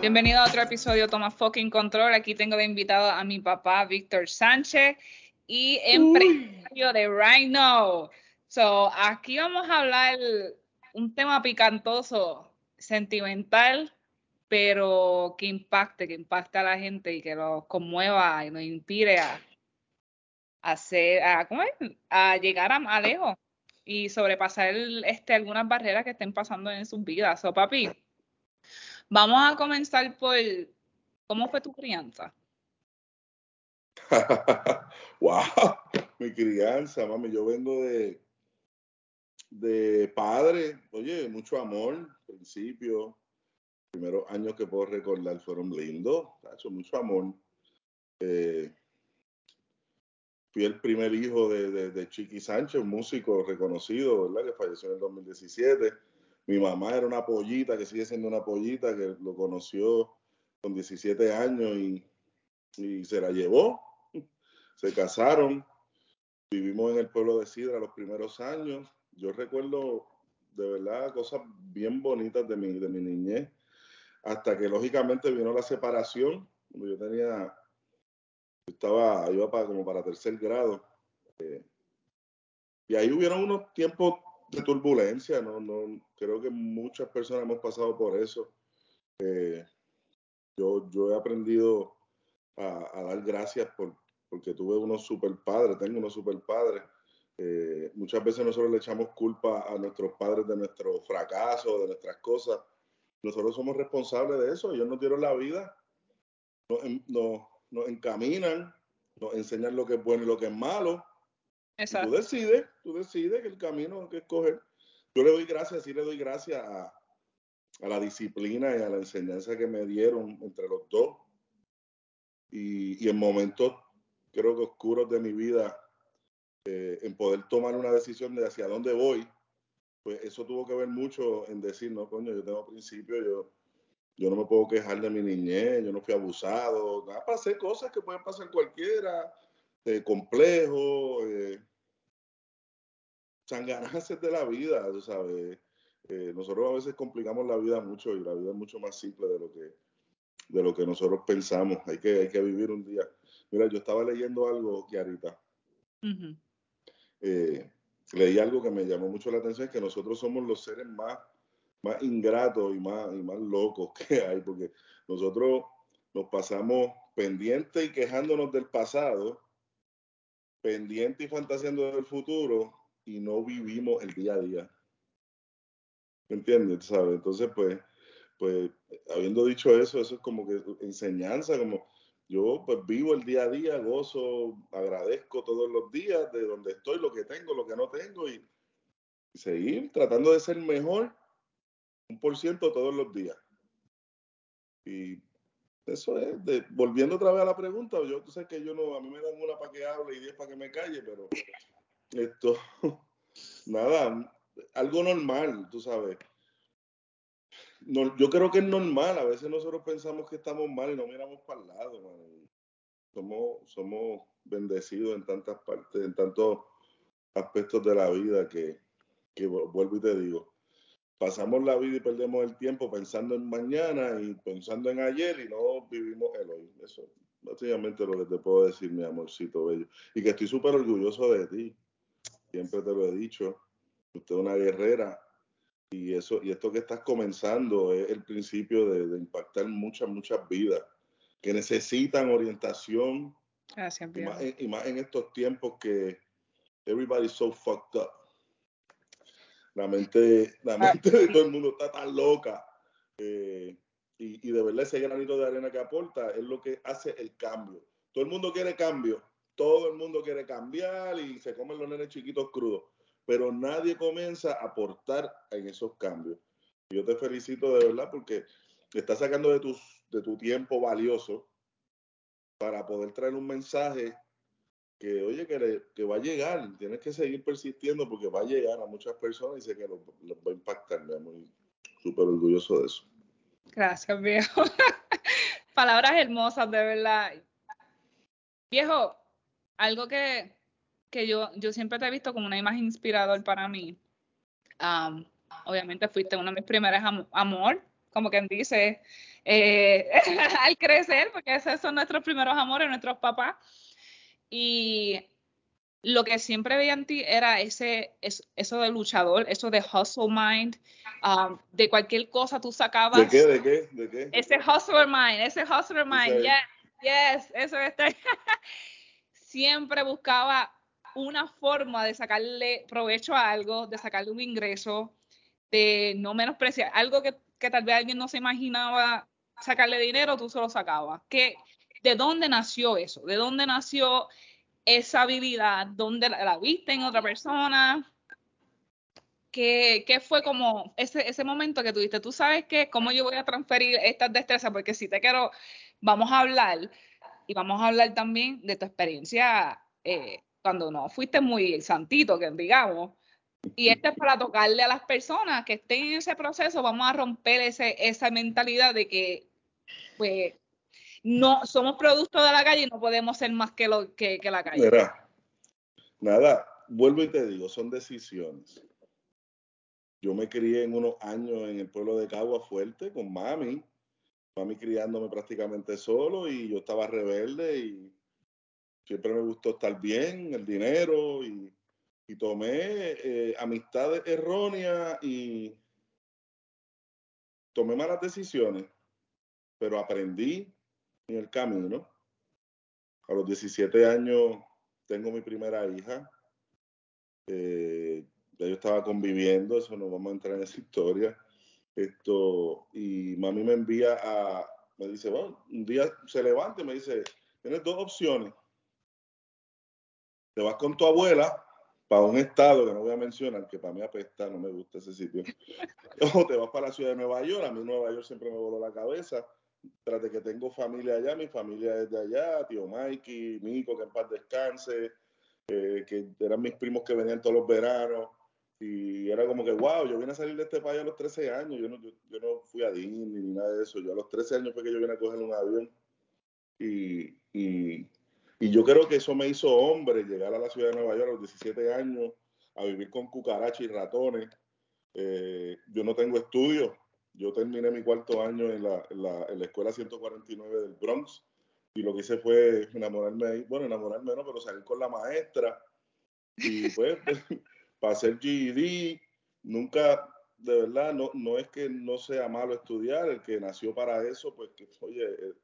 Bienvenido a otro episodio Toma Fucking Control. Aquí tengo de invitado a mi papá Víctor Sánchez y empresario de Rhino. So, aquí vamos a hablar un tema picantoso, sentimental, pero que impacte, que impacte a la gente y que los conmueva y nos inspire a, hacer, a, ¿cómo es? a llegar a, a lejos y sobrepasar este, algunas barreras que estén pasando en sus vidas. So, papi, Vamos a comenzar por cómo fue tu crianza. wow, mi crianza, mami, yo vengo de de padre, oye, mucho amor, principio, primeros años que puedo recordar fueron lindos, hecho mucho amor. Eh, fui el primer hijo de, de, de, Chiqui Sánchez, un músico reconocido, ¿verdad? Que falleció en el 2017 mi mamá era una pollita, que sigue siendo una pollita, que lo conoció con 17 años y, se la llevó. Se casaron. Vivimos en el pueblo de Sidra los primeros años. Yo recuerdo de verdad cosas bien bonitas de mi, de mi niñez. Hasta que lógicamente vino la separación. Yo tenía, estaba, iba para, como para tercer grado. Eh, y ahí hubieron unos tiempos de turbulencia, ¿no? no creo que muchas personas hemos pasado por eso. Eh, yo, yo he aprendido a, dar gracias por, porque tuve unos super padres, tengo unos super padres. Eh, muchas veces nosotros le echamos culpa a nuestros padres de nuestro fracaso, de nuestras cosas. Nosotros somos responsables de eso, ellos nos dieron la vida, nos, nos, nos encaminan, nos enseñan lo que es bueno y lo que es malo Tú decides, tú decides el camino que escoger. Yo le doy gracias, sí le doy gracias a, la disciplina y a la enseñanza que me dieron entre los dos. Y, en momentos, creo que oscuros de mi vida, eh, en poder tomar una decisión de hacia dónde voy, pues eso tuvo que ver mucho en decir, no, coño, yo tengo principios, yo, yo no me puedo quejar de mi niñez, yo no fui abusado, nada, pasé cosas que pueden pasar cualquiera, eh, complejo, eh, sanganazas de la vida, tú sabes. Eh, nosotros a veces complicamos la vida mucho y la vida es mucho más simple de lo que, de lo que nosotros pensamos. Hay que, hay que vivir un día. Mira, yo estaba leyendo algo, Kiarita. Eh, leí algo que me llamó mucho la atención, que nosotros somos los seres más, más ingratos y más, y más locos que hay, porque nosotros nos pasamos pendientes y quejándonos del pasado, pendientes y fantaseando del futuro, y no vivimos el día a día. ¿Me entiendes? ¿Sabes? Entonces, pues, pues, habiendo dicho eso, eso es como que enseñanza, como yo pues vivo el día a día, gozo, agradezco todos los días de donde estoy, lo que tengo, lo que no tengo y, seguir tratando de ser mejor un por ciento todos los días. Y eso es, de, volviendo otra vez a la pregunta, yo tú sabes que yo no, a mí me dan una para que hable y diez para que me calle, pero esto, nada, algo normal, tú sabes. No, yo creo que es normal, a veces nosotros pensamos que estamos mal y no miramos para el lado. Somos, somos bendecidos en tantas partes, en tantos aspectos de la vida que, que vuelvo y te digo, pasamos la vida y perdemos el tiempo pensando en mañana y pensando en ayer y no vivimos el hoy. Eso básicamente lo que te puedo decir, mi amorcito bello. Y que estoy súper orgulloso de ti siempre te lo he dicho, usted es una guerrera y eso y esto que estás comenzando es el principio de, impactar muchas, muchas vidas que necesitan orientación. Gracias, y, más, y más en estos tiempos que everybody's so fucked up. La mente, la ah, mente de todo el mundo está tan loca. Eh, y, y, de verdad ese granito de arena que aporta es lo que hace el cambio. Todo el mundo quiere cambio, todo el mundo quiere cambiar y se comen los nenes chiquitos crudos, pero nadie comienza a aportar en esos cambios. Yo te felicito de verdad porque estás sacando de, tus, de tu tiempo valioso para poder traer un mensaje que, oye, que, va a llegar. Tienes que seguir persistiendo porque va a llegar a muchas personas y sé que los, va a impactar. Me muy súper orgulloso de eso. Gracias, viejo. Palabras hermosas, de verdad. Viejo, algo que, yo, yo siempre te he visto como una imagen inspirador para mí. obviamente fuiste uno de mis primeros amor. como quien dice, eh, al crecer, porque esos son nuestros primeros amores, nuestros papás. Y lo que siempre veía en ti era ese, eso de luchador, eso de hustle mind, um, de cualquier cosa tú sacabas. ¿De qué? ¿De qué? ¿De qué? Ese hustler mind, ese hustler mind, yes, yes, eso está. siempre buscaba una forma de sacarle provecho a algo, de sacarle un ingreso, de no menospreciar algo que, que tal vez alguien no se imaginaba sacarle dinero, tú solo sacabas. ¿Qué, ¿De dónde nació eso? ¿De dónde nació esa habilidad? ¿Dónde la, viste en otra persona? ¿Qué, ¿Qué, fue como ese, ese momento que tuviste? Tú sabes que cómo yo voy a transferir estas destrezas, porque si te quiero, vamos a hablar y vamos a hablar también de tu experiencia eh, cuando no fuiste muy santito, que digamos. Y esto es para tocarle a las personas que estén en ese proceso, vamos a romper ese, esa mentalidad de que pues no somos productos de la calle y no podemos ser más que, lo, que, la calle. Mira, nada, vuelvo y te digo, son decisiones. Yo me crié en unos años en el pueblo de Cagua Fuerte con mami, mami criándome prácticamente solo y yo estaba rebelde y siempre me gustó estar bien, el dinero y, tomé eh, amistades erróneas y tomé malas decisiones, pero aprendí en el camino. A los 17 años tengo mi primera hija. Eh, ya yo estaba conviviendo, eso no vamos a entrar en esa historia. Esto, y mami me envía a, me dice, bueno, un día se levanta y me dice, tienes dos opciones te vas con tu abuela para un estado que no voy a mencionar, que para mí apesta, no me gusta ese sitio, o te vas para la ciudad de Nueva York, a mí Nueva York siempre me voló la cabeza, de que tengo familia allá, mi familia es de allá, tío Mikey, Mico, que en paz descanse, eh, que eran mis primos que venían todos los veranos, y era como que, wow, yo vine a salir de este país a los 13 años, yo no, yo, no fui a Disney ni nada de eso, yo a los 13 años fue que yo vine a coger un avión, y, y y yo creo que eso me hizo hombre, llegar a la ciudad de Nueva York a los 17 años, a vivir con cucarachas y ratones. Eh, yo no tengo estudios. Yo terminé mi cuarto año en la, en, la, en la, escuela 149 del Bronx y lo que hice fue enamorarme, bueno, enamorarme no, pero salir con la maestra y pues para hacer GED, nunca, de verdad, no, no es que no sea malo estudiar, el que nació para eso, pues que, oye, eh,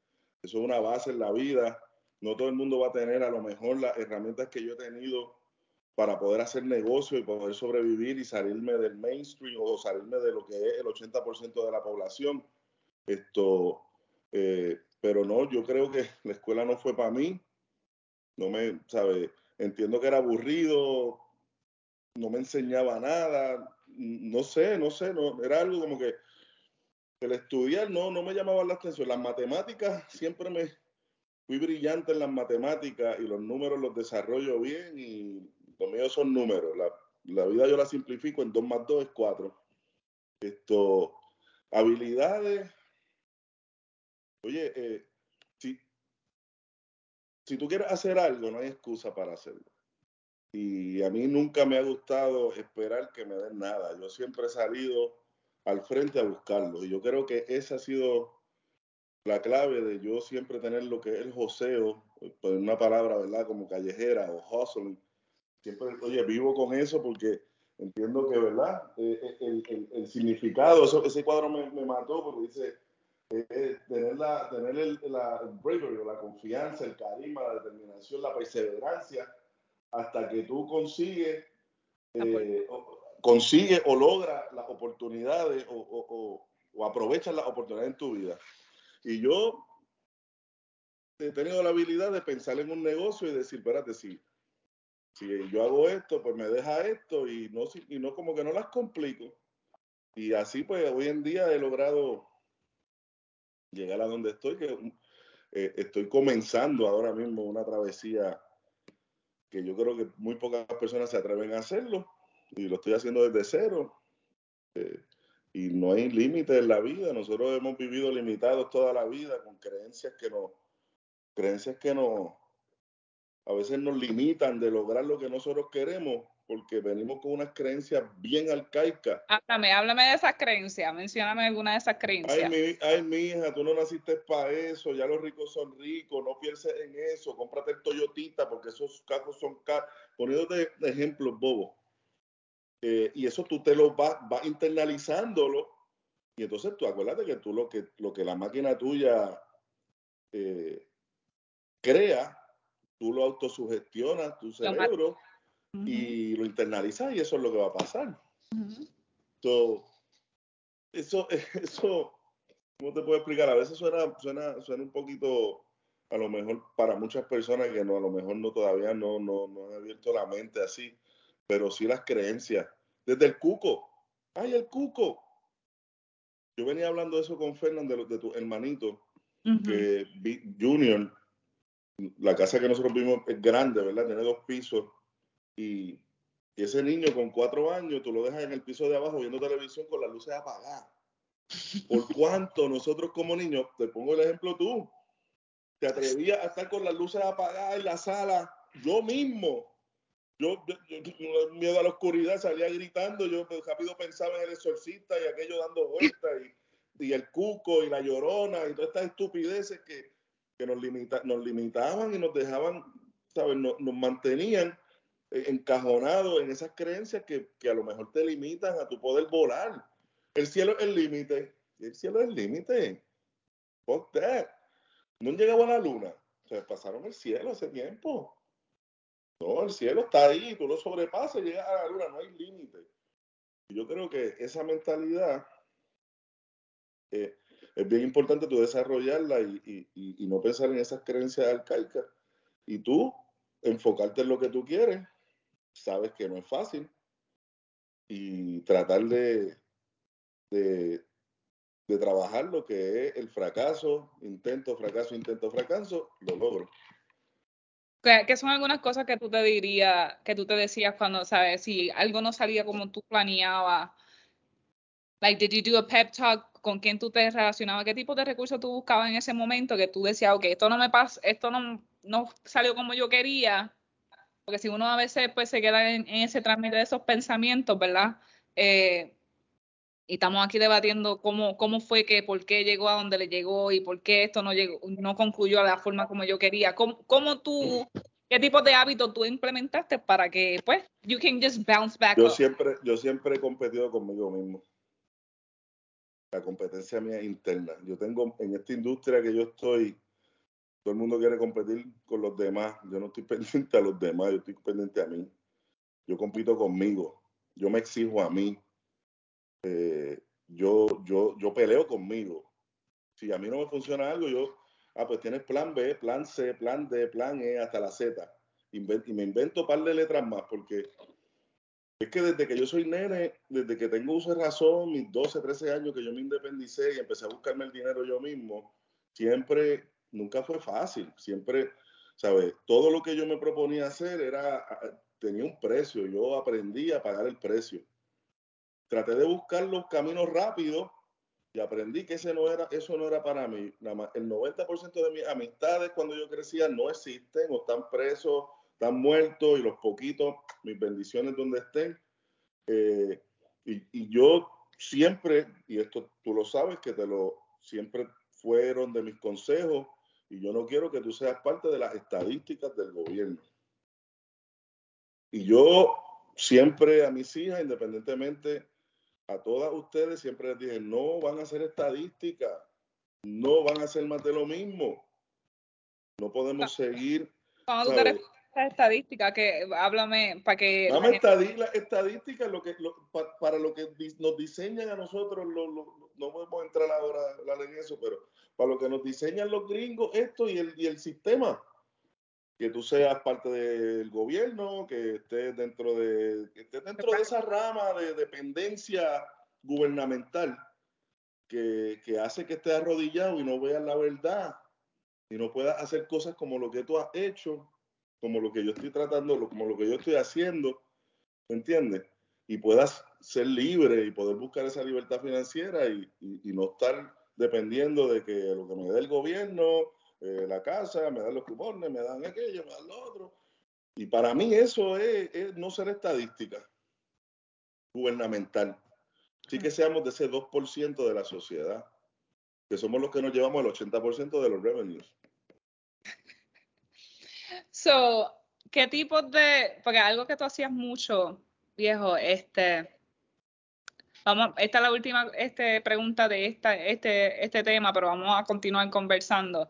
eso es una base en la vida. No todo el mundo va a tener a lo mejor las herramientas que yo he tenido para poder hacer negocio y poder sobrevivir y salirme del mainstream o salirme de lo que es el 80% de la población. Esto, eh, pero no, yo creo que la escuela no fue para mí. No me, sabe, entiendo que era aburrido, no me enseñaba nada, no sé, no sé, no, era algo como que el estudiar no, no me llamaba la atención. Las matemáticas siempre me, fui brillante en las matemáticas y los números los desarrollo bien y los míos son números. La, vida yo la simplifico en 2 más 2 es 4. Esto, habilidades. Oye, eh, si, si tú quieres hacer algo, no hay excusa para hacerlo. Y a mí nunca me ha gustado esperar que me den nada. Yo siempre he salido al frente a buscarlo. Y yo creo que esa ha sido la clave de yo siempre tener lo que es el joseo, una palabra, ¿verdad? Como callejera o hustling. Siempre, oye, vivo con eso porque entiendo que, ¿verdad? Eh, eh, el, el, significado, eso, ese cuadro me, me, mató porque dice, eh, tener, la, tener el, la bravery, la confianza, el carisma, la determinación, la perseverancia, hasta que tú consigues, o, consigue o logra las oportunidades o, o, o aprovechas las oportunidades en tu vida. Y yo he tenido la habilidad de pensar en un negocio y decir, espérate, si, si yo hago esto, pues me deja esto y no, y no como que no las complico. Y así pues hoy en día he logrado llegar a donde estoy, que eh, estoy comenzando ahora mismo una travesía que yo creo que muy pocas personas se atreven a hacerlo y lo estoy haciendo desde cero. Eh, y no hay límite en la vida. Nosotros hemos vivido limitados toda la vida con creencias que nos, creencias que nos, a veces nos limitan de lograr lo que nosotros queremos porque venimos con unas creencias bien arcaicas. Háblame, háblame de esas creencias, mencióname alguna de esas creencias. Ay mi, ay, mi hija, tú no naciste para eso, ya los ricos son ricos, no pienses en eso, cómprate el Toyotita porque esos carros son caros. Poniéndote ejemplos bobos. Eh, y eso tú te lo vas, vas internalizándolo. Y entonces tú acuérdate que tú lo que, lo que la máquina tuya eh, crea, tú lo autosugestionas, tu cerebro, y lo internalizas y eso es lo que va a pasar. eso, eso, ¿cómo te puedo explicar? A veces suena, suena, suena un poquito, a lo mejor para muchas personas que no, a lo mejor no todavía no, no, no han abierto la mente así, pero sí las creencias. Desde el cuco. ¡Ay, el cuco! Yo venía hablando de eso con Fernando, de, tu hermanito, que Junior, la casa que nosotros vimos es grande, ¿verdad? Tiene dos pisos. Y, ese niño con cuatro años, tú lo dejas en el piso de abajo viendo televisión con las luces apagadas. ¿Por cuánto nosotros como niños, te pongo el ejemplo tú, te atrevías a estar con las luces apagadas en la sala, yo mismo, yo, yo, miedo a la oscuridad, salía gritando, yo rápido pensaba en el exorcista y aquello dando vueltas y, y, el cuco y la llorona y todas estas estupideces que, nos, limita, nos limitaban y nos dejaban, ¿sabes? Nos, mantenían encajonados en esas creencias que, que, a lo mejor te limitan a tu poder volar. El cielo es el límite. El cielo es el límite. Fuck that. No han llegado a la luna. Se pasaron el cielo hace tiempo. No, el cielo está ahí, tú lo sobrepasas y llegas a la luna, no hay límite. Yo creo que esa mentalidad eh, es bien importante tú desarrollarla y, y, y, no pensar en esas creencias arcaicas. Y tú enfocarte en lo que tú quieres, sabes que no es fácil, y tratar de, de, de trabajar lo que es el fracaso, intento, fracaso, intento, fracaso, lo logro. ¿Qué son algunas cosas que tú te dirías, que tú te decías cuando, sabes, si algo no salía como tú planeabas? Like, did you do a pep talk? ¿Con quién tú te relacionabas? ¿Qué tipo de recursos tú buscabas en ese momento que tú decías, ok, esto no me pasa, esto no, no salió como yo quería? Porque si uno a veces pues se queda en, en ese trámite de esos pensamientos, ¿verdad? Eh, y estamos aquí debatiendo cómo, cómo fue que, por qué llegó a donde le llegó y por qué esto no llegó, no concluyó de la forma como yo quería. ¿Cómo, cómo tú, qué tipo de hábitos tú implementaste para que, pues, you can just bounce back? Yo siempre, yo siempre he competido conmigo mismo. La competencia mía interna. Yo tengo, en esta industria que yo estoy, todo el mundo quiere competir con los demás. Yo no estoy pendiente a los demás, yo estoy pendiente a mí. Yo compito conmigo. Yo me exijo a mí eh, yo, yo, yo peleo conmigo. Si a mí no me funciona algo, yo, ah, pues tienes plan B, plan C, plan D, plan E, hasta la Z. y me invento un par de letras más, porque es que desde que yo soy nene, desde que tengo uso de razón, mis 12, 13 años que yo me independicé y empecé a buscarme el dinero yo mismo, siempre, nunca fue fácil. Siempre, ¿sabes? Todo lo que yo me proponía hacer era, tenía un precio. Yo aprendí a pagar el precio traté de buscar los caminos rápidos y aprendí que ese no era, eso no era para mí. El 90% de mis amistades cuando yo crecía no existen o están presos, están muertos y los poquitos, mis bendiciones donde estén. Eh, y, y, yo siempre, y esto tú lo sabes, que te lo siempre fueron de mis consejos y yo no quiero que tú seas parte de las estadísticas del gobierno. Y yo siempre a mis hijas, independientemente a todas ustedes siempre les dije, no van a hacer estadística, no van a hacer más de lo mismo. No podemos seguir. Cuando tú te estadística, que háblame para que. Dame estadística, estadística lo que, para lo que nos diseñan a nosotros, no podemos entrar ahora en eso, pero para lo que nos diseñan los gringos, esto y el, y el sistema que tú seas parte del gobierno, que estés dentro de, que estés dentro de esa rama de dependencia gubernamental que, que, hace que estés arrodillado y no veas la verdad y no puedas hacer cosas como lo que tú has hecho, como lo que yo estoy tratando, como lo que yo estoy haciendo, ¿me entiendes? Y puedas ser libre y poder buscar esa libertad financiera y, y, y no estar dependiendo de que lo que me dé el gobierno, eh, la casa, me dan los cupones, me dan aquello, me dan lo otro. Y para mí eso es, no ser estadística gubernamental. Sí que seamos de ese 2% de la sociedad, que somos los que nos llevamos el 80% de los revenues. So, ¿qué tipo de, porque algo que tú hacías mucho, viejo, este, vamos, esta es la última este, pregunta de esta, este, este tema, pero vamos a continuar conversando.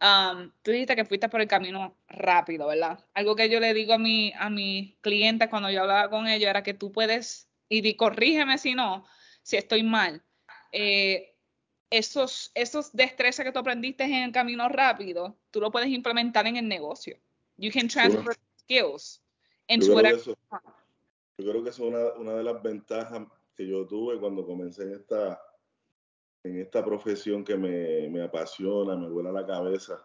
Um, tú dijiste que fuiste por el camino rápido, ¿verdad? Algo que yo le digo a, mi, a mis clientes cuando yo hablaba con ellos era que tú puedes, y corrígeme si no, si estoy mal, eh, esos, esos destrezas que tú aprendiste en el camino rápido, tú lo puedes implementar en el negocio. You can transfer skills into creo Eso, yo creo que eso es una, una de las ventajas que yo tuve cuando comencé en esta en esta profesión que me, me apasiona, me vuela la cabeza.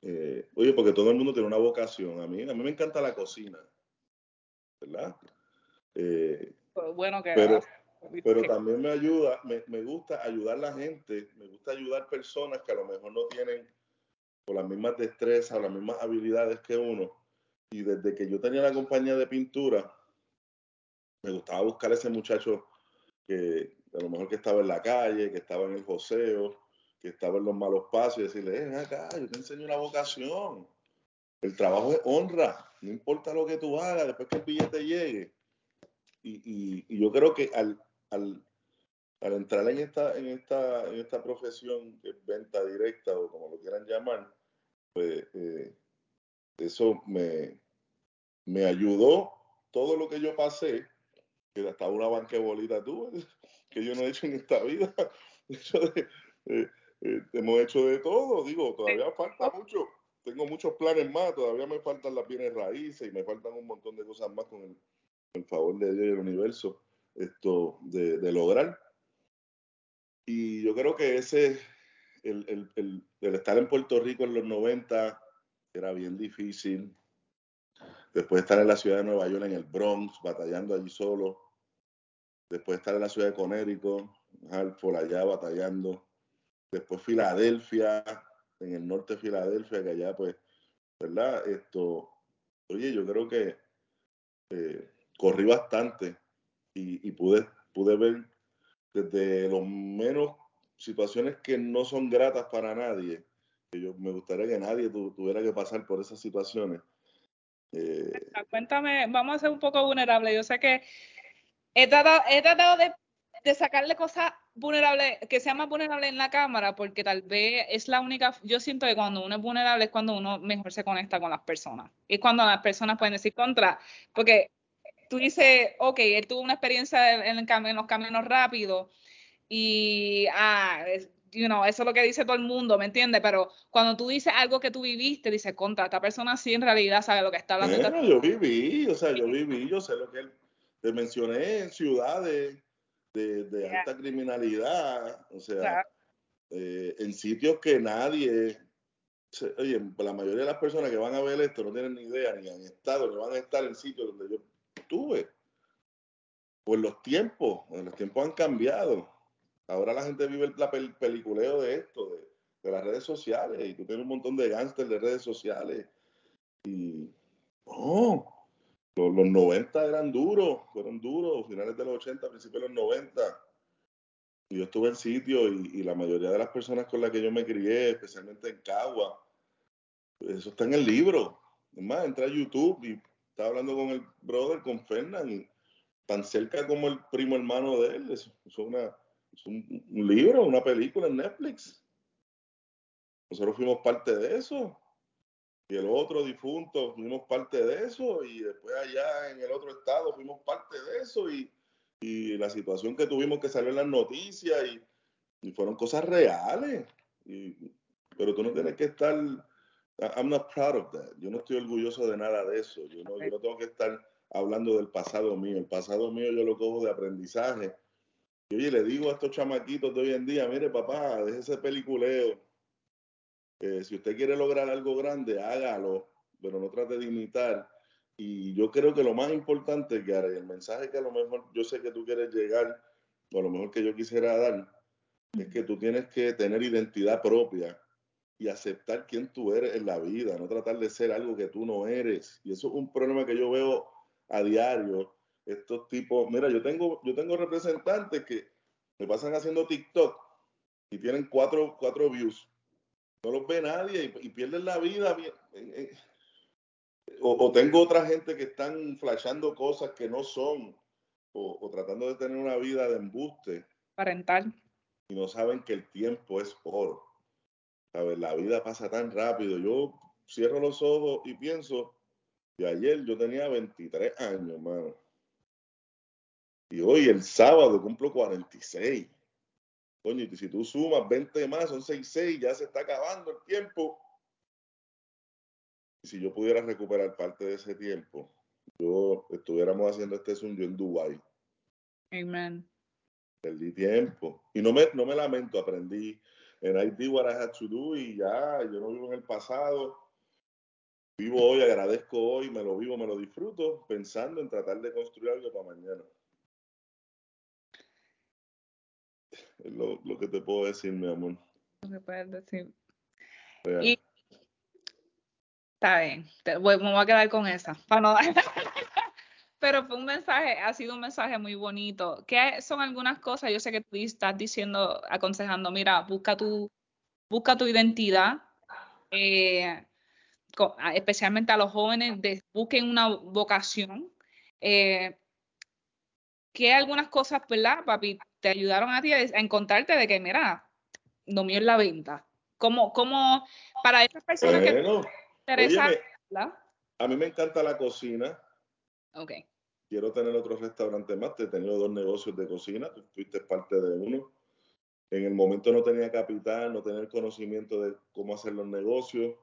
Eh, oye, porque todo el mundo tiene una vocación. A mí, a mí me encanta la cocina, ¿verdad? Eh, bueno que pero, pero también me ayuda, me, me, gusta ayudar a la gente, me gusta ayudar personas que a lo mejor no tienen o las mismas destrezas las mismas habilidades que uno. Y desde que yo tenía la compañía de pintura, me gustaba buscar a ese muchacho que, a lo mejor que estaba en la calle, que estaba en el joseo, que estaba en los malos pasos y decirle, ven acá, yo te enseño una vocación. El trabajo es honra, no importa lo que tú hagas después que el billete llegue. Y, y, yo creo que al, al, al, entrar en esta, en, esta, en esta profesión de venta directa o como lo quieran llamar, pues eh, eso me, me ayudó todo lo que yo pasé, que hasta una banquebolita tuve, que yo no he hecho en esta vida. Eh, eh, hemos hecho de todo, digo, todavía falta mucho. Tengo muchos planes más, todavía me faltan las bienes raíces y me faltan un montón de cosas más con el, favor de Dios y el universo esto de, lograr. Y yo creo que ese, el, el, el, el, estar en Puerto Rico en los 90 era bien difícil. Después estar en la ciudad de Nueva York, en el Bronx, batallando allí solo después estar en la ciudad de Conérico, por allá batallando, después Filadelfia, en el norte de Filadelfia, que allá pues, ¿verdad? Esto, oye, yo creo que eh, corrí bastante y, pude, pude ver desde los menos situaciones que no son gratas para nadie, yo me gustaría que nadie tuviera que pasar por esas situaciones. Eh, Cuéntame, vamos a ser un poco vulnerables. Yo sé que he tratado, de, sacarle cosas vulnerables, que sean más vulnerables en la cámara, porque tal vez es la única, yo siento que cuando uno es vulnerable es cuando uno mejor se conecta con las personas. Y cuando las personas pueden decir contra, porque tú dices, ok, él tuvo una experiencia en, en los caminos rápidos y, ah, you know, eso es lo que dice todo el mundo, ¿me entiendes? Pero cuando tú dices algo que tú viviste, dices, contra, esta persona sí en realidad sabe lo que está hablando. Bueno, yo viví, o sea, yo viví, yo sé lo que él te mencioné en ciudades de, alta criminalidad, o sea, eh, en sitios que nadie, oye, la mayoría de las personas que van a ver esto no tienen ni idea, ni han estado, ni van a estar en sitios donde yo estuve. Pues los tiempos, los tiempos han cambiado. Ahora la gente vive el peliculeo de esto, de, las redes sociales, y tú tienes un montón de gángsters de redes sociales. Y, oh, los, 90 eran duros, fueron duros, finales de los 80, principios de los 90. Y yo estuve en sitio y, la mayoría de las personas con las que yo me crié, especialmente en Cagua, eso está en el libro. Es más, entré a YouTube y estaba hablando con el brother, con Fernán, tan cerca como el primo hermano de él. Es, una, es un, libro, una película en Netflix. Nosotros fuimos parte de eso y el otro difunto fuimos parte de eso y después allá en el otro estado fuimos parte de eso y, y la situación que tuvimos que salir en las noticias y, y fueron cosas reales. Y, pero tú no tienes que estar, I'm not proud of that, yo no estoy orgulloso de nada de eso, yo no, yo no tengo que estar hablando del pasado mío, el pasado mío yo lo cojo de aprendizaje. Y oye, le digo a estos chamaquitos de hoy en día, mire papá, deje ese peliculeo, si usted quiere lograr algo grande, hágalo, pero no trate de imitar. Y yo creo que lo más importante, que el mensaje que a lo mejor yo sé que tú quieres llegar, o a lo mejor que yo quisiera dar, es que tú tienes que tener identidad propia y aceptar quién tú eres en la vida, no tratar de ser algo que tú no eres. Y eso es un problema que yo veo a diario. Estos tipos, mira, yo tengo, yo tengo representantes que me pasan haciendo TikTok y tienen cuatro, cuatro views. No los ve nadie y, pierden la vida. O, tengo otra gente que están flashando cosas que no son, o, tratando de tener una vida de embuste. Parental. Y no saben que el tiempo es oro. Ver, La vida pasa tan rápido. Yo cierro los ojos y pienso, y ayer yo tenía 23 años, mano. Y hoy, el sábado, cumplo 46. Coño, y si tú sumas 20 más, son 6, 6, ya se está acabando el tiempo. Y si yo pudiera recuperar parte de ese tiempo, yo estuviéramos haciendo este zoom yo en Dubai. Amen. Perdí tiempo. Y no me, no me lamento, aprendí. En I did what I had to do y ya, yo no vivo en el pasado. Vivo hoy, agradezco hoy, me lo vivo, me lo disfruto, pensando en tratar de construir algo para mañana. Es lo, que te puedo decir, mi amor. Lo que puedes decir. Y está bien, me voy a quedar con esa. Pero fue un mensaje, ha sido un mensaje muy bonito. ¿Qué son algunas cosas? Yo sé que tú estás diciendo, aconsejando, mira, busca tu, busca tu identidad. Eh, especialmente a los jóvenes, busquen una vocación. Eh, ¿Qué algunas cosas, verdad, papi, te ayudaron a ti a, encontrarte de que, mira, no mío es la venta? ¿Cómo, cómo para esas personas que interesan, a mí me encanta la cocina. Ok. Quiero tener otro restaurante más. He tenido dos negocios de cocina. Tú fuiste parte de uno. En el momento no tenía capital, no tenía el conocimiento de cómo hacer los negocios,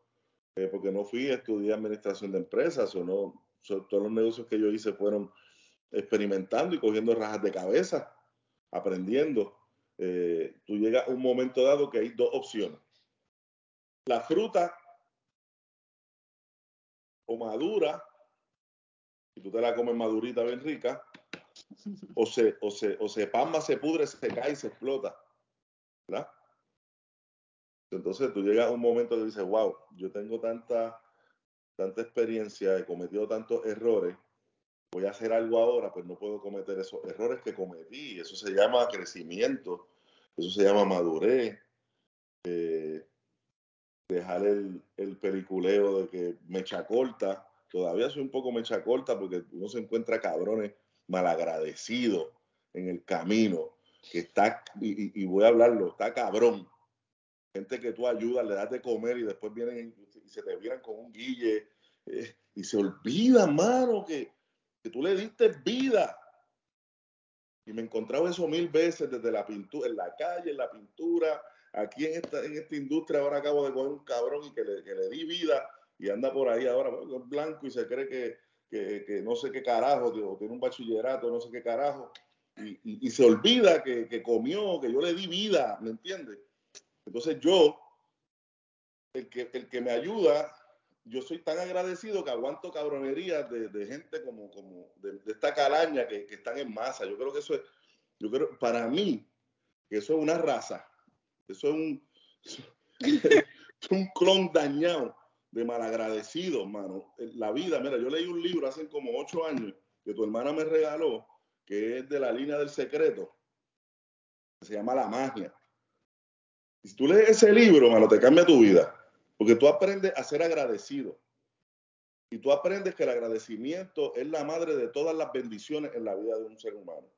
eh, porque no fui a estudiar administración de empresas o no. todos los negocios que yo hice fueron experimentando y cogiendo rajas de cabeza, aprendiendo. Eh, tú llegas a un momento dado que hay dos opciones. La fruta o madura, y tú te la comes madurita bien rica, o se, o se, o se palma, se pudre, se cae y se explota. ¿Verdad? Entonces tú llegas a un momento que dices, wow, yo tengo tanta, tanta experiencia, he cometido tantos errores, voy a hacer algo ahora, pues no puedo cometer esos errores que cometí. Eso se llama crecimiento, eso se llama madurez. Eh, dejar el, el, peliculeo de que mecha corta. Todavía soy un poco mecha corta porque uno se encuentra cabrones malagradecidos en el camino, que está, y, voy a hablarlo, está cabrón. Gente que tú ayudas, le das de comer y después vienen y, se te viran con un guille eh, y se olvida, mano, que, que tú le diste vida. Y me encontraba eso mil veces desde la pintura, en la calle, en la pintura, aquí en esta, en esta industria. Ahora acabo de coger un cabrón y que le, que le di vida y anda por ahí ahora es blanco y se cree que, que, que, no sé qué carajo, o tiene un bachillerato, no sé qué carajo. Y, y, se olvida que, que comió, que yo le di vida, ¿me entiendes? Entonces yo, el que, el que me ayuda yo soy tan agradecido que aguanto cabronerías de, gente como, como de, esta calaña que, están en masa. Yo creo que eso es, yo creo, para mí, que eso es una raza. Eso es un, un clon dañado de malagradecidos, mano. La vida, mira, yo leí un libro hace como ocho años que tu hermana me regaló, que es de la línea del secreto, que se llama La Magia. Y si tú lees ese libro, mano, te cambia tu vida. Porque tú aprendes a ser agradecido. Y tú aprendes que el agradecimiento es la madre de todas las bendiciones en la vida de un ser humano.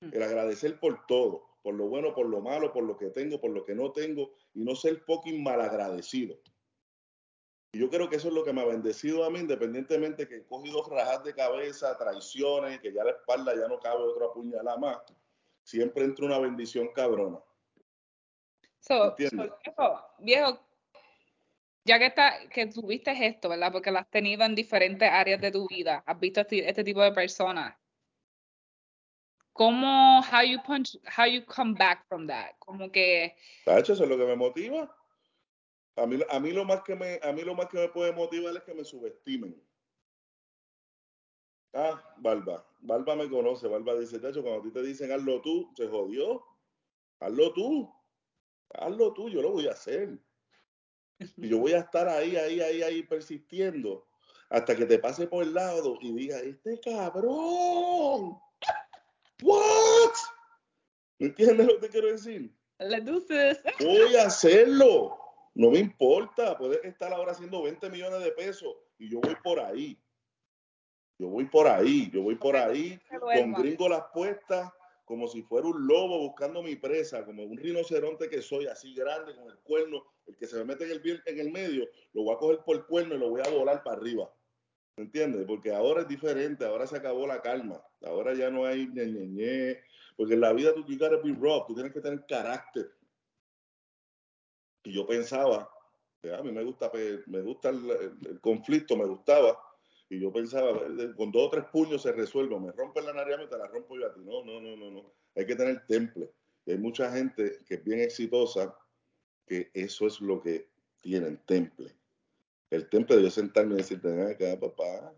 Mm. El agradecer por todo, por lo bueno, por lo malo, por lo que tengo, por lo que no tengo, y no ser fucking malagradecido. Y yo creo que eso es lo que me ha bendecido a mí, independientemente que he cogido rajas de cabeza, traiciones, que ya la espalda ya no cabe otra puñalada más. Siempre entra una bendición cabrona. So, viejo, ya que, está, que tuviste esto, ¿verdad? Porque lo has tenido en diferentes áreas de tu vida, has visto este, este, tipo de personas. ¿Cómo, how you punch, how you come back from that? Como que... Tacho, eso es lo que me motiva. A mí, a mí lo más que me, a mí lo más que me puede motivar es que me subestimen. Ah, Barba. Barba me conoce. Barba dice, Tacho, cuando a ti te dicen hazlo tú, se jodió. Hazlo tú. Hazlo tú, yo lo voy a hacer. Y yo voy a estar ahí, ahí, ahí, ahí persistiendo hasta que te pase por el lado y diga, este cabrón, what? ¿Me entiendes lo que te quiero decir? Do this. Voy a hacerlo. No me importa. Puedes estar ahora haciendo 20 millones de pesos y yo voy por ahí. Yo voy por ahí. Yo voy por ahí con gringo las puestas como si fuera un lobo buscando mi presa, como un rinoceronte que soy, así grande, con el cuerno, el que se me mete en el, en el medio, lo voy a coger por el cuerno y lo voy a volar para arriba. ¿Me entiendes? Porque ahora es diferente, ahora se acabó la calma, ahora ya no hay ñe, ñe, ñe. porque en la vida tú, you gotta be rough, tú tienes que tener carácter. Y yo pensaba, a mí me gusta, me gusta el, conflicto, me gustaba, y yo pensaba, con dos o tres puños se resuelve, me rompen la nariz y te la rompo yo a ti. No, no, no, no, no. Hay que tener temple. Y hay mucha gente que es bien exitosa que eso es lo que tienen, temple el temple de yo sentarme y decirte, acá, papá,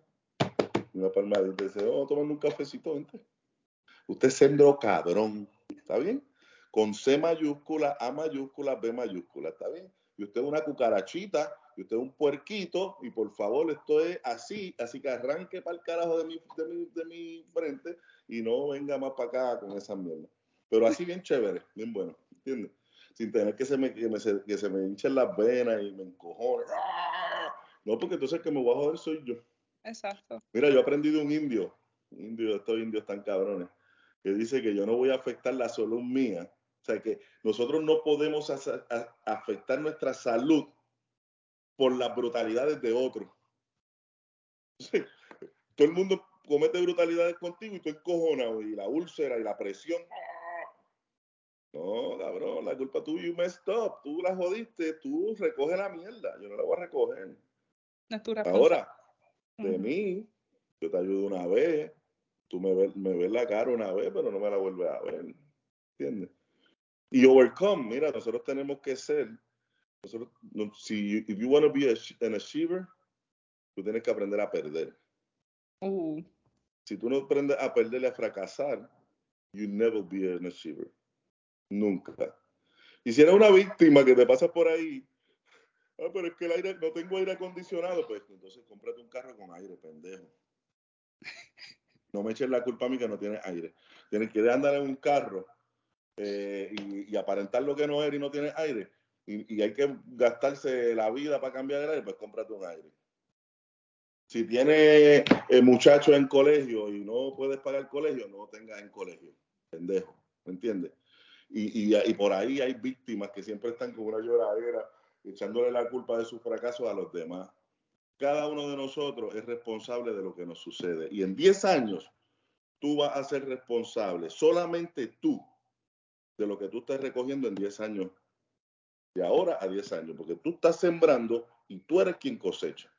una palmadita y decir, oh, tomando un cafecito, vente. Usted es cabrón, ¿está bien? Con C mayúscula, A mayúscula, B mayúscula, ¿está bien? Y usted es una cucarachita, y usted es un puerquito, y por favor, esto es así, así que arranque para el carajo de mi, de mi, de mi frente y no venga más para acá con esa mierda. Pero así bien chévere, bien bueno, ¿entiendes? Sin tener que se me, que, me, que se me hinchen las venas y me encojone. No, porque entonces el que me voy a joder soy yo. Exacto. Mira, yo aprendí de un indio, un indio, estos indios tan cabrones, que dice que yo no voy a afectar la salud mía. O sea, que nosotros no podemos afectar nuestra salud por las brutalidades de otros. todo el mundo comete brutalidades contigo y tú encojonado y la úlcera y la presión. No, cabrón, la culpa tuya, you messed up, tú la jodiste, tú recoge la mierda, yo no la voy a recoger. Ahora, de mí, yo te ayudo una vez, tú me ves, me ves la cara una vez, pero no me la vuelves a ver. ¿Entiendes? Y overcome, mira, nosotros tenemos que ser, nosotros, si if you want to be an achiever, tú tienes que aprender a perder. Uh. Si tú no aprendes a perder y a fracasar, you never be an achiever. Nunca. Y si eres una víctima que te pasas por ahí, Ah, pero es que el aire, no tengo aire acondicionado. Pues entonces cómprate un carro con aire, pendejo. No me eches la culpa a mí que no tiene aire. Tienes que andar en un carro eh, y, aparentar lo que no eres y no tiene aire. Y, hay que gastarse la vida para cambiar el aire, pues cómprate un aire. Si tienes eh, muchachos en colegio y no puedes pagar colegio, no tengas en colegio. Pendejo. ¿Me entiendes? Y, y, por ahí hay víctimas que siempre están con una lloradera echándole la culpa de sus fracasos a los demás. Cada uno de nosotros es responsable de lo que nos sucede. Y en 10 años, tú vas a ser responsable, solamente tú, de lo que tú estás recogiendo en 10 años, de ahora a 10 años, porque tú estás sembrando y tú eres quien cosecha.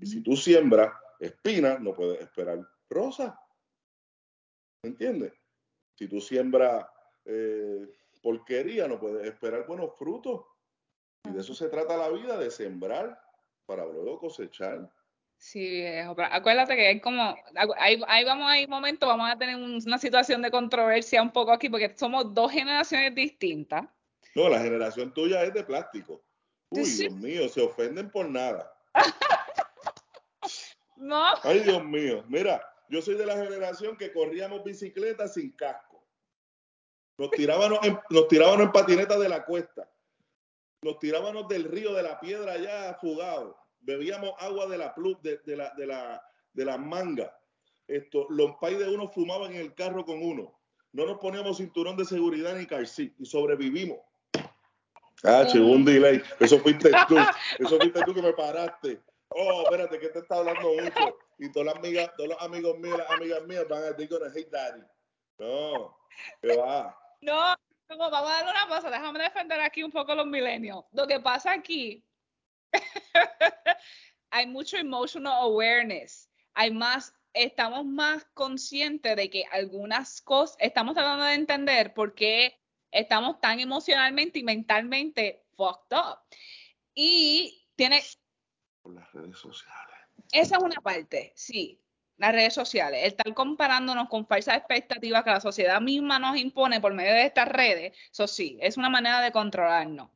Y si tú siembras espina, no puedes esperar rosa. ¿Me entiendes? Si tú siembras eh, porquería, no puedes esperar buenos frutos. Y de eso se trata la vida, de sembrar para luego cosechar. Sí, acuérdate que hay como, ahí, ahí vamos, hay momentos, vamos a tener una situación de controversia un poco aquí, porque somos dos generaciones distintas. No, la generación tuya es de plástico. Uy, Dios mío, se ofenden por nada. no. Ay, Dios mío. Mira, yo soy de la generación que corríamos bicicleta sin casco. Nos tirábamos en, nos tirábamos en patineta de la cuesta nos tirábamos del río de la piedra ya fugado, bebíamos agua de la plus, de, la, de la, de la manga. Esto, los pais de uno fumaban en el carro con uno. No nos poníamos cinturón de seguridad ni car y sobrevivimos. Ah, un delay. Eso fuiste tú. Eso fuiste tú que me paraste. Oh, espérate, que te está hablando mucho. Y todas las amigas, todos los amigos míos, las amigas mías van a decir, gonna hate daddy. No, que va. No, vamos a darle una cosa, déjame defender aquí un poco los milenios. Lo que pasa aquí, hay mucho emotional awareness. Hay más, estamos más conscientes de que algunas cosas, estamos tratando de entender por qué estamos tan emocionalmente y mentalmente fucked up. Y tiene... Por las redes sociales. Esa es una parte, sí las redes sociales, el estar comparándonos con falsas expectativas que la sociedad misma nos impone por medio de estas redes, eso sí, es una manera de controlarnos.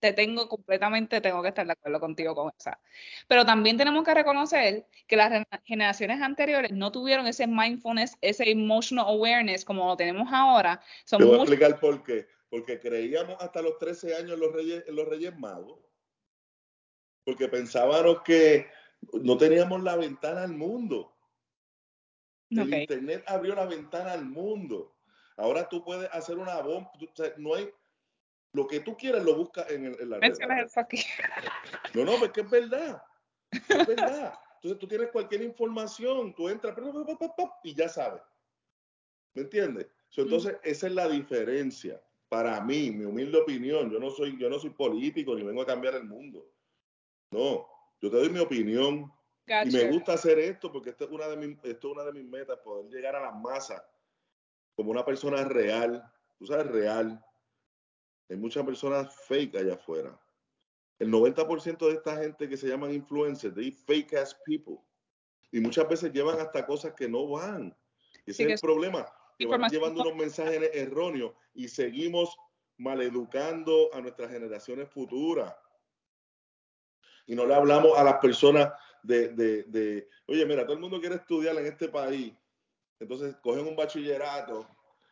Te tengo completamente, tengo que estar de acuerdo contigo con esa. Pero también tenemos que reconocer que las generaciones anteriores no tuvieron ese mindfulness, ese emotional awareness como lo tenemos ahora. Te voy a explicar por qué. Porque creíamos hasta los 13 años en los Reyes, en los reyes Magos. Porque pensábamos que no teníamos la ventana al mundo. El Internet abrió la ventana al mundo. Ahora tú puedes hacer una bomba. no hay, lo que tú quieras lo buscas en, en, la red. No, no, es que es verdad. Es verdad. Entonces tú tienes cualquier información, tú entras y ya sabes. ¿Me entiendes? entonces, esa es la diferencia. Para mí, mi humilde opinión, yo no soy, yo no soy político ni vengo a cambiar el mundo. No, yo te doy mi opinión. Y me gusta hacer esto porque esto es, una de mis, esto es una de mis metas, poder llegar a las masas como una persona real. Tú sabes, real hay muchas personas fake allá afuera. El 90% de esta gente que se llaman influencers, they fake as people. Y muchas veces llevan hasta cosas que no van. Ese es el problema. Que van llevando unos mensajes erróneos y seguimos maleducando a nuestras generaciones futuras. Y no le hablamos a las personas de, de, de, oye, mira, todo el mundo quiere estudiar en este país. Entonces cogen un bachillerato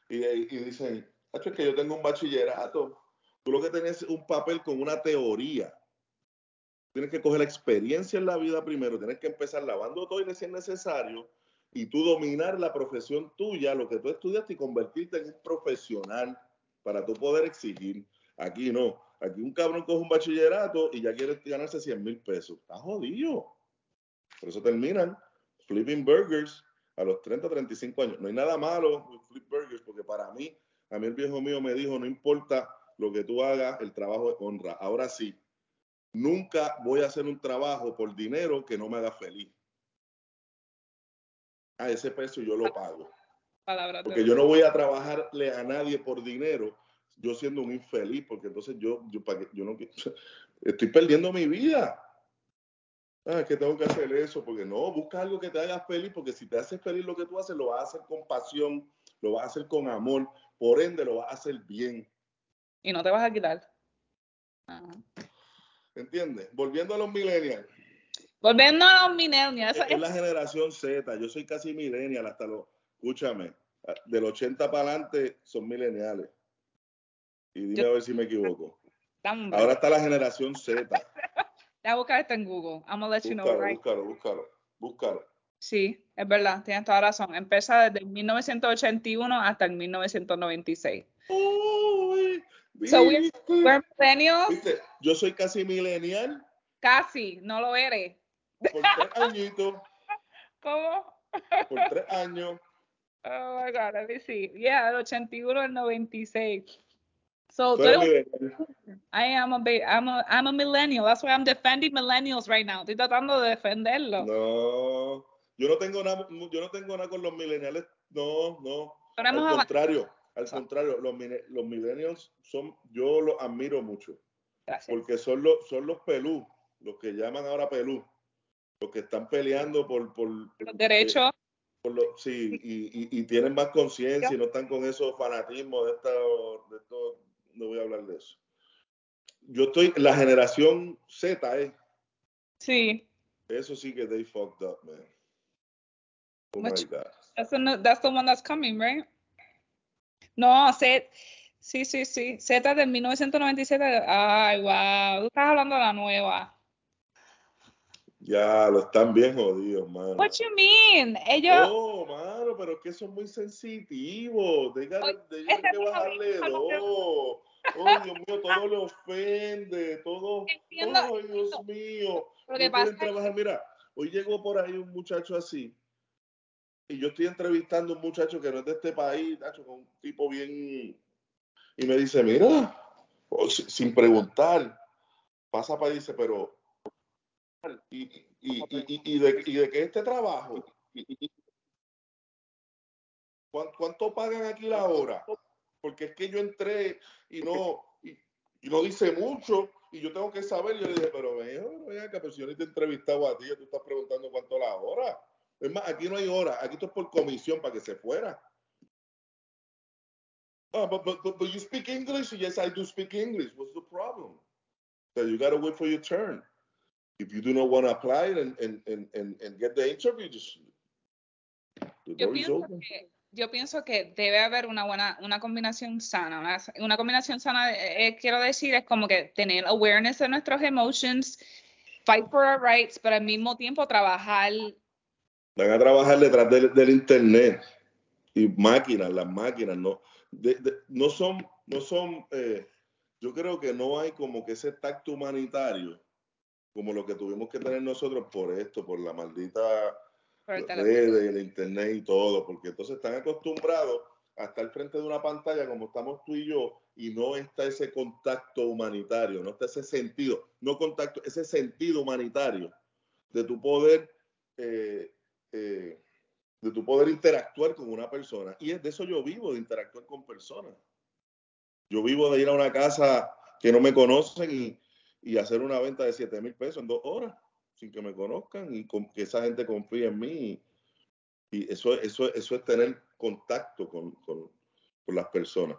y, y dicen, es que yo tengo un bachillerato Tú lo que tienes es un papel con una teoría. Tienes que coger la experiencia en la vida primero, tienes que empezar lavando toiles si es necesario y tú dominar la profesión tuya, lo que tú estudiaste y convertirte en un profesional para tú poder exigir. Aquí no. Aquí un cabrón coge un bachillerato y ya quiere ganarse 100 mil pesos. Está jodido. Por eso terminan flipping burgers a los 30, 35 años. No hay nada malo con flip burgers porque para mí, a mí el viejo mío me dijo, no importa lo que tú hagas, el trabajo es honra. Ahora sí, nunca voy a hacer un trabajo por dinero que no me haga feliz. A ese precio yo lo pago. Porque yo no voy a trabajarle a nadie por dinero, yo siendo un infeliz, porque entonces yo, yo, yo no estoy perdiendo mi vida. Ah, es que tengo que hacer eso, porque no, busca algo que te haga feliz, porque si te hace feliz lo que tú haces, lo vas a hacer con pasión, lo vas a hacer con amor, por ende lo vas a hacer bien y no te vas a quitar. ¿Entiendes? Volviendo a los millennials. Volviendo a los millennials. Es, la generación Z. Yo soy casi millennial hasta los. Escúchame, del 80 para adelante son millennials. Y dime a ver si me equivoco. Ahora está la generación Z. Ya buscar esto en Google. I'm gonna let you know right. Búscalo, búscalo, búscalo. Sí, es verdad, tienes toda razón. Empieza desde 1981 hasta el 1996. So we're, millennials. Yo soy casi millennial. Casi, no lo eres. Por tres añitos. ¿Cómo? Por tres años. Oh my God, let me see. Yeah, el 81 al 96. So, I am a, I'm a, I'm a millennial. That's why I'm defending millennials right now. Estoy tratando de defenderlo. No, yo no tengo nada, yo no tengo nada con los millennials. No, no. Al contrario. Al contrario, los, los millennials son, yo los admiro mucho. Porque son los, son los pelú, los que llaman ahora pelú, los que están peleando por, por los derechos. sí, y, y, tienen más conciencia y no están con esos fanatismos de esto, de esto, no voy a hablar de eso. Yo estoy, la generación Z, ¿eh? Sí. Eso sí que they fucked up, man. Oh my God. That's, that's the one that's coming, right? No, Z, sí, sí, sí. Z de 1997. Ay, wow. Tú estás hablando de la nueva. Ya, lo están bien jodidos, mano. What you mean? Ellos. No, mano, pero es que son muy sensitivos. De, de, que bajarle dos. Oh, Dios mío, todo le ofende. Todo. Entiendo, oh, Dios mío. Lo que pasa trabajar. Mira, hoy llegó por ahí un muchacho así y yo estoy entrevistando a un muchacho que no es de este país, con un tipo bien. Y me dice, mira, sin preguntar, pasa para y dice, pero. ¿Y, y, y, y, de, de qué este trabajo? ¿Cuánto pagan aquí la hora? Porque es que yo entré y no, y, no dice mucho y yo tengo que saber. Yo le dije, pero venga, que pero si yo te he entrevistado a ti, tú estás preguntando cuánto la hora. Es más, aquí no hay hora, aquí esto es por comisión para que se fuera. Oh, but, but, but, you speak English? Yes, I do speak English. What's the problem? So you gotta wait for your turn. If you do not want to apply and, and, and, and, get the interview, just the door is open. Que, yo pienso que debe haber una buena, una combinación sana. Una, una combinación sana, eh, eh, quiero decir, es como que tener awareness de nuestros emotions, fight for our rights, pero al mismo tiempo trabajar. Van a trabajar detrás del, del internet. Y máquinas, las máquinas, no, no son, no son, eh, yo creo que no hay como que ese tacto humanitario como lo que tuvimos que tener nosotros por esto, por la maldita redes, el internet y todo, porque entonces están acostumbrados a estar frente de una pantalla como estamos tú y yo y no está ese contacto humanitario, no está ese sentido, no contacto, ese sentido humanitario de tu poder, eh, eh, de tu poder interactuar con una persona. Y es de eso yo vivo, de interactuar con personas. Yo vivo de ir a una casa que no me conocen y, y hacer una venta de 7 mil pesos en dos horas sin que me conozcan y que esa gente confíe en mí. Y eso, eso, eso es tener contacto con, con, las personas.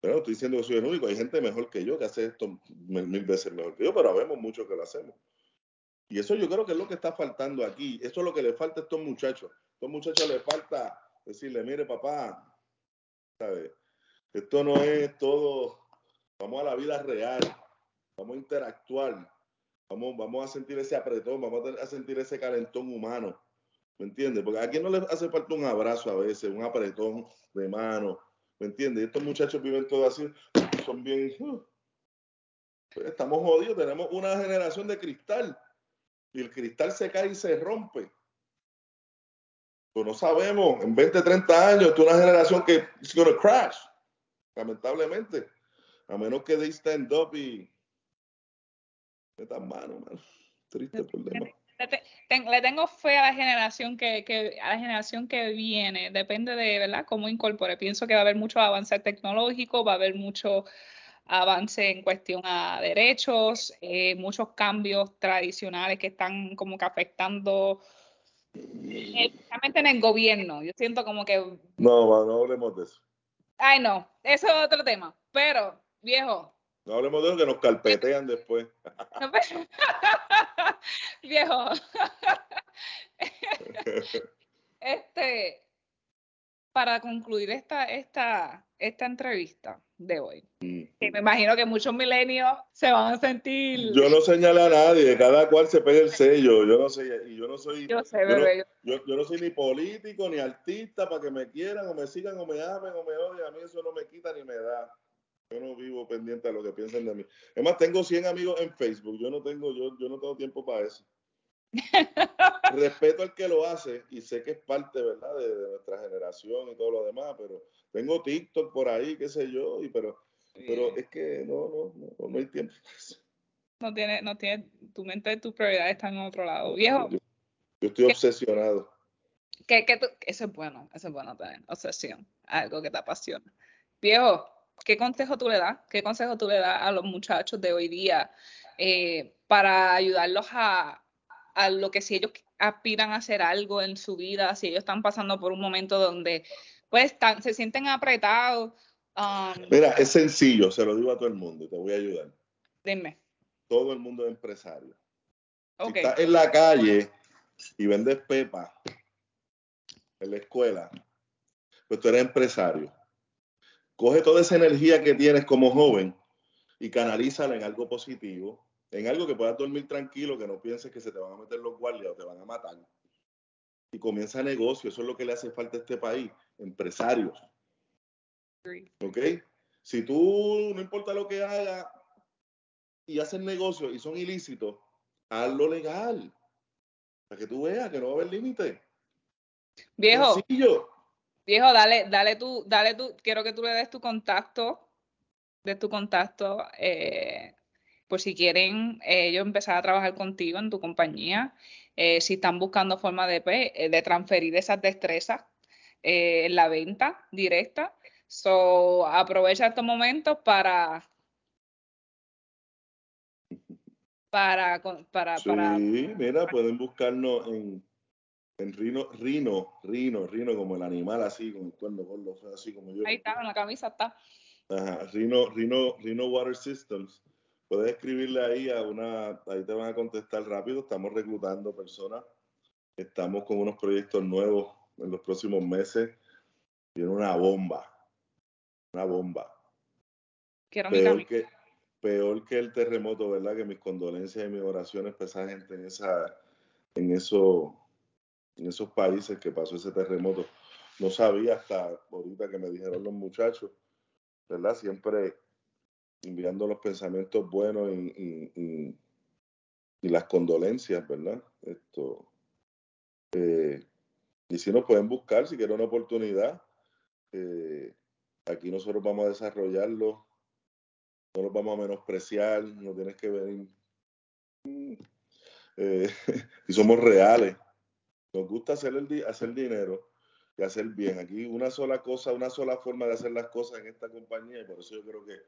Pero estoy diciendo que soy el único. Hay gente mejor que yo que hace esto mil, veces mejor que yo, pero vemos mucho que lo hacemos. Y eso yo creo que es lo que está faltando aquí. Eso es lo que le falta a estos muchachos. A estos muchachos les falta decirle, mire papá, ¿sabe? esto no es todo, vamos a la vida real, vamos a interactuar, Vamos, vamos a sentir ese apretón, vamos a, sentir ese calentón humano. ¿Me entiendes? Porque a quién no le hace falta un abrazo a veces, un apretón de mano. ¿Me entiendes? Estos muchachos viven todo así, son bien. Uh, estamos jodidos, tenemos una generación de cristal. Y el cristal se cae y se rompe. Pues no sabemos, en 20, 30 años, es una generación que es to crash, lamentablemente. A menos que de stand up y, tan mano, Triste problema. Le, tengo fe a la generación que, que, a la generación que viene. Depende de, ¿verdad? Cómo incorpore. Pienso que va a haber mucho avance tecnológico, va a haber mucho avance en cuestión a derechos, eh, muchos cambios tradicionales que están como que afectando especialmente en el gobierno. Yo siento como que... No, no hablemos de eso. Ay, no, eso es otro tema. Pero, viejo, no hablemos de eso que nos carpetean después. Viejo. este, para concluir esta, esta, esta entrevista de hoy, mm. que me imagino que muchos milenios se van a sentir. Yo no señalo a nadie, cada cual se pega el sello. Yo no sé, y yo no soy. Yo sé, bebé. Yo, yo, no soy ni político ni artista para que me quieran o me sigan o me amen o me odien. A mí eso no me quita ni me da. Yo no vivo pendiente a lo que piensen de mí. Es más, tengo 100 amigos en Facebook. Yo no tengo, yo, yo no tengo tiempo para eso. Respeto al que lo hace y sé que es parte, ¿verdad? De, nuestra generación y todo lo demás, pero tengo TikTok por ahí, qué sé yo, y pero, pero es que no, no, no, no hay tiempo No tiene, no tiene, tu mente, tus prioridades están en otro lado. Viejo. Yo, estoy obsesionado. Que, que eso es bueno, eso es bueno tener, obsesión, algo que te apasiona. Viejo, ¿qué consejo tú le das? ¿Qué consejo tú le das a los muchachos de hoy día eh, para ayudarlos a, a, lo que si ellos aspiran a hacer algo en su vida, si ellos están pasando por un momento donde pues están, se sienten apretados? Um, Mira, es sencillo, se lo digo a todo el mundo y te voy a ayudar. Dime. Todo el mundo es empresario. Si estás en la calle y vendes pepa en la escuela, pues tú eres empresario coge toda esa energía que tienes como joven y canalízala en algo positivo, en algo que puedas dormir tranquilo, que no pienses que se te van a meter los guardias o te van a matar. Y comienza negocio, eso es lo que le hace falta a este país, empresarios. ¿Ok? Si tú, no importa lo que hagas y haces negocio y son ilícitos, hazlo legal. Para que tú veas que no va a haber límite. Viejo. Sencillo. Viejo, dale, dale tú, dale tú, quiero que tú le des tu contacto, de tu contacto, eh, por si quieren ellos empezar a trabajar contigo en tu compañía, eh, si están buscando forma de, pues, eh, de transferir esas destrezas en la venta directa. So, aprovecha estos momentos para para, para, sí, mira, pueden buscarnos en en Rino, Rino, Rino, Rino, como el animal así, con el cuerno gordo, así como yo. Ahí está, en la camisa está. Ajá, Rino, Rino, Rino Water Systems. Puedes escribirle ahí a una, ahí te van a contestar rápido. Estamos reclutando personas. Estamos con unos proyectos nuevos en los próximos meses. Tiene una bomba. Una bomba. Quiero peor que, peor que el terremoto, ¿verdad? Que mis condolencias y mis oraciones para esa gente en esa, en eso, en esos países que pasó ese terremoto. No sabía hasta ahorita que me dijeron los muchachos, ¿verdad? Siempre enviando los pensamientos buenos y, las condolencias, ¿verdad? Esto. Eh, y si nos pueden buscar, si quieren una oportunidad, eh, aquí nosotros vamos a desarrollarlo, no los vamos a menospreciar, no tienes que venir. Eh, y somos reales. Nos gusta hacer, el, hacer dinero y hacer bien. Aquí una sola cosa, una sola forma de hacer las cosas en esta compañía, y por eso yo creo que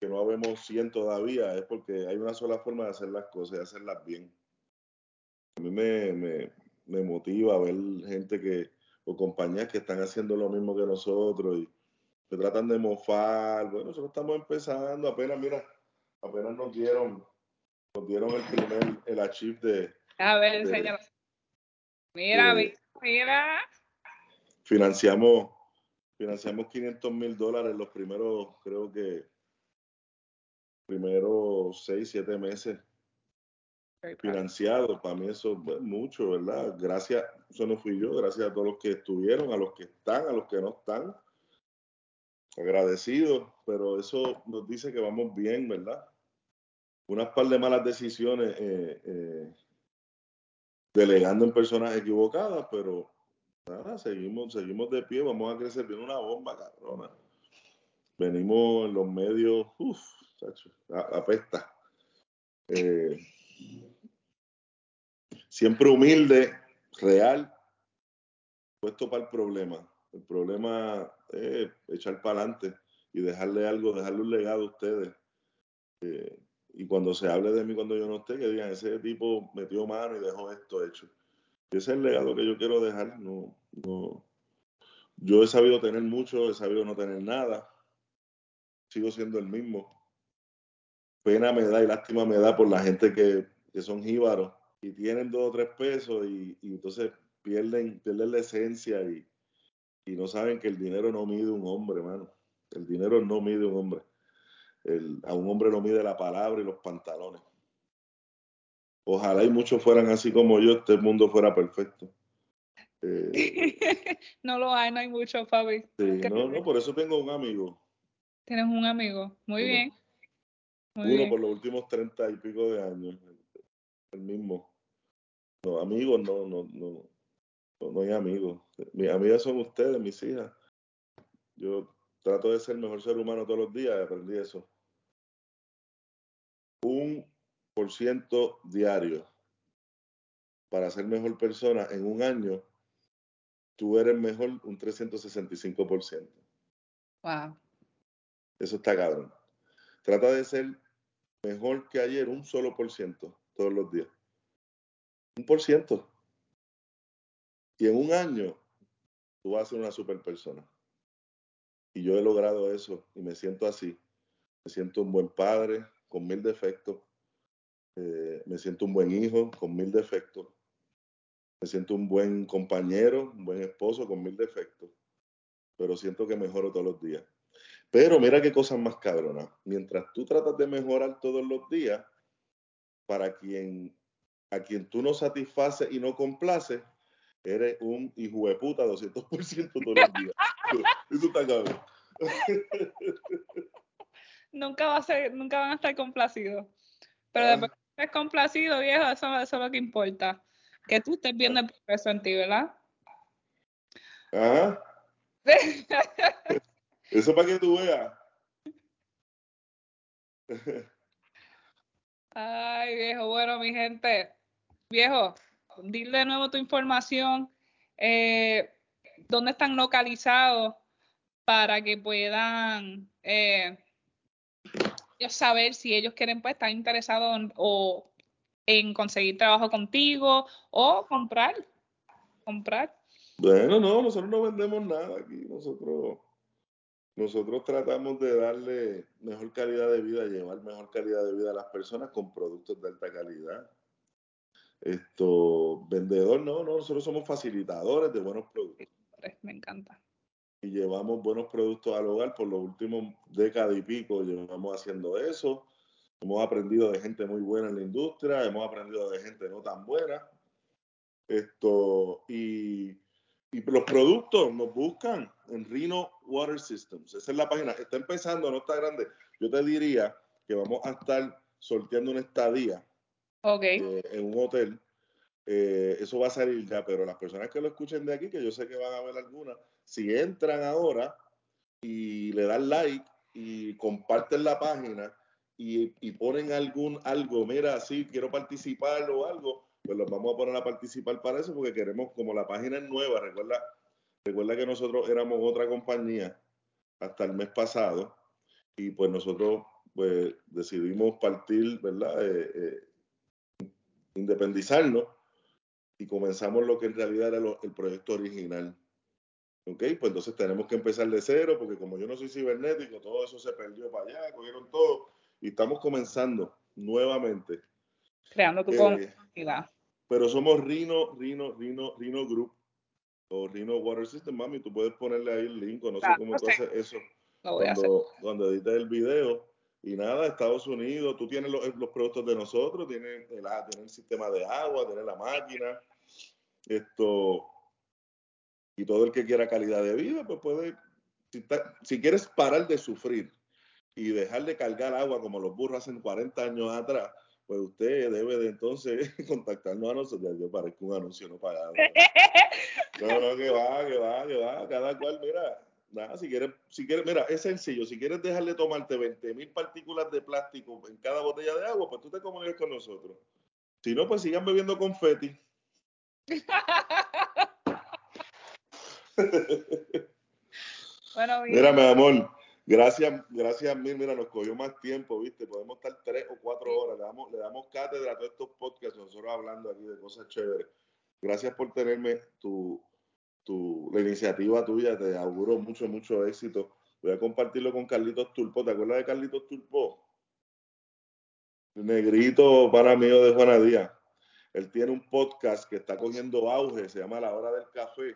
que no habemos 100 todavía es porque hay una sola forma de hacer las cosas y hacerlas bien. A mí me, me, me motiva ver gente que, o compañías que están haciendo lo mismo que nosotros y que tratan de mofar. Bueno, nosotros estamos empezando, apenas, mira, apenas nos dieron, nos dieron el primer, el achieve de... A ver, enséñalo. Mira, mira. Financiamos, financiamos 500 mil dólares los primeros, creo que primeros seis, siete meses financiado. Para mí eso es mucho, ¿verdad? Gracias, eso no fui yo, gracias a todos los que estuvieron, a los que están, a los que no están. Agradecidos, pero eso nos dice que vamos bien, ¿verdad? Unas par de malas decisiones eh, eh, delegando en personas equivocadas, pero nada, seguimos, seguimos de pie, vamos a crecer bien una bomba, cabrona. Venimos en los medios, uff, apesta. Eh, siempre humilde, real, puesto para el problema. El problema es echar para adelante y dejarle algo, dejarle un legado a ustedes. Eh, y cuando se hable de mí cuando yo no esté, que digan, ese tipo metió mano y dejó esto hecho. ese es el legado que yo quiero dejar. No, no. Yo he sabido tener mucho, he sabido no tener nada. Sigo siendo el mismo pena me da y lástima me da por la gente que, son jíbaros y tienen dos o tres pesos y, entonces pierden, pierden la esencia y, no saben que el dinero no mide un hombre, hermano. El dinero no mide un hombre. a un hombre no mide la palabra y los pantalones. Ojalá y muchos fueran así como yo, este mundo fuera perfecto. Eh, no lo hay, no hay mucho, Fabi. Sí, no, no, por eso tengo un amigo. Tienes un amigo, muy bien. Uno por los últimos treinta y pico de años. El mismo. No, amigos, no, no, no. No, hay amigos. Mis amigas son ustedes, mis hijas. Yo trato de ser el mejor ser humano todos los días y aprendí eso. Un por ciento diario para ser mejor persona en un año, tú eres mejor un 365%. Wow. Eso está cabrón. Trata de ser mejor que ayer un solo por ciento todos los días. Un por ciento. Y en un año tú vas a ser una super persona. Y yo he logrado eso y me siento así. Me siento un buen padre con mil defectos. Eh, me siento un buen hijo con mil defectos. Me siento un buen compañero, un buen esposo con mil defectos. Pero siento que mejoro todos los días. Pero mira qué cosas más cabronas. Mientras tú tratas de mejorar todos los días, para quien a quien tú no satisfaces y no complaces, eres un hijo de puta 200% todos los días. Eso está cabrón. nunca, va a ser, nunca van a estar complacidos. Pero ah. después que estés complacido, viejo, eso, eso, es lo que importa. Que tú estés viendo el progreso en ti, ¿verdad? Ajá. Eso para que tú veas. Ay, viejo, bueno, mi gente. Viejo, dile de nuevo tu información. Eh, ¿Dónde están localizados para que puedan eh, saber si ellos quieren pues estar interesados en, o en conseguir trabajo contigo o comprar? Comprar. Bueno, no, nosotros no vendemos nada aquí. Nosotros nosotros tratamos de darle mejor calidad de vida, llevar mejor calidad de vida a las personas con productos de alta calidad. Esto, vendedor, no, no, nosotros somos facilitadores de buenos productos. Me encanta. Y llevamos buenos productos al hogar por los últimos décadas y pico, llevamos haciendo eso. Hemos aprendido de gente muy buena en la industria, hemos aprendido de gente no tan buena. Esto, y y los productos nos buscan en Rhino Water Systems. Esa es la página. Está empezando, no está grande. Yo te diría que vamos a estar sorteando una estadía eh, en un hotel. Eh, eso va a salir ya, pero las personas que lo escuchen de aquí, que yo sé que van a ver algunas, si entran ahora y le dan like y comparten la página y, y ponen algún algo, mira, sí, quiero participar o algo, pues los vamos a poner a participar para eso porque queremos, como la página es nueva, recuerda, recuerda que nosotros éramos otra compañía hasta el mes pasado y pues nosotros pues decidimos partir, ¿verdad? Eh, eh, independizarnos y comenzamos lo que en realidad era el proyecto original. ¿Ok? Pues entonces tenemos que empezar de cero porque como yo no soy cibernético, todo eso se perdió para allá, cogieron todo y estamos comenzando nuevamente. Creando tu eh, comunidad. Pero somos Rino, Rino, Rino, Rino Group o Rino Water System, mami. Tú puedes ponerle ahí el link o no sé cómo tú haces eso cuando, cuando editas el video. Y nada, Estados Unidos, tú tienes los, los productos de nosotros, tienes el, tienes el sistema de agua, tienes la máquina, esto, y todo el que quiera calidad de vida, pues puede, si, si quieres parar de sufrir y dejar de cargar agua como los burros hacen 40 años atrás, pues usted debe de entonces contactarnos a nosotros. Yo parezco un anuncio no pagado. No, no, que va, que va, que va. Cada cual, mira, nada, si quieres, si quieres, mira, es sencillo. Si quieres dejarle tomarte 20 mil partículas de plástico en cada botella de agua, pues tú te comunicas con nosotros. Si no, pues sigan bebiendo confeti. bueno, mira, mi amor, Gracias, gracias mil. Mira, nos cogió más tiempo, ¿viste? Podemos estar tres o cuatro horas. Le damos, le damos cátedra a todos estos podcasts, nosotros hablando aquí de cosas chéveres. Gracias por tenerme tu, tu, la iniciativa tuya. Te auguro mucho, mucho éxito. Voy a compartirlo con Carlitos Tulpo. ¿Te acuerdas de Carlitos Tulpo? negrito para mí de Juana Díaz. Él tiene un podcast que está cogiendo auge, se llama La Hora del Café.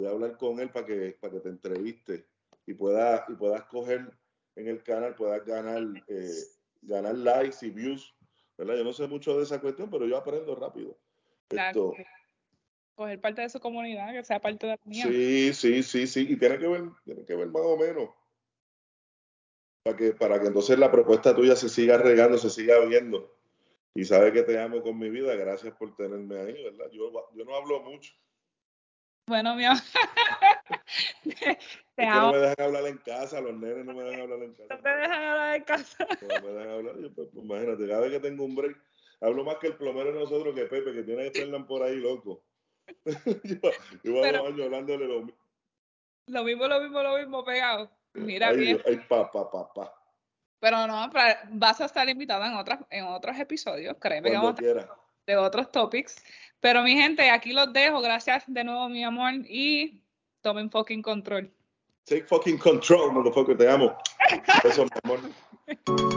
Voy a hablar con él para que, para que te entreviste y puedas, y puedas coger en el canal, puedas ganar, eh, ganar likes y views. ¿verdad? Yo no sé mucho de esa cuestión, pero yo aprendo rápido. Claro. coger parte de su comunidad, que sea parte de la mía. Sí, sí, sí, sí. Y tiene que ver, tiene que ver más o menos. Para que, para que entonces la propuesta tuya se siga regando, se siga viendo. Y sabe que te amo con mi vida. Gracias por tenerme ahí, ¿verdad? Yo, yo no hablo mucho. Bueno, mi amor. que no me dejan hablar en casa, los nenes no me dejan hablar en casa. No te dejan hablar en casa. No me dejan hablar, yo, pues, imagínate, cada vez que tengo un break, hablo más que el plomero de nosotros que Pepe, que tiene que Fernan por ahí, loco. yo, yo Pero, años hablándole lo mismo. Lo mismo, lo mismo, lo mismo, pegado. Mira ay, bien. Ay, pa, pa, pa, pa. Pero no, vas a estar invitada en, otras, en otros episodios, créeme Cuando que vamos quiera. de otros topics. Pero mi gente, aquí los dejo. Gracias de nuevo, mi amor. Y tomen fucking control. Take fucking control, motherfucker. Te amo. Eso, mi amor.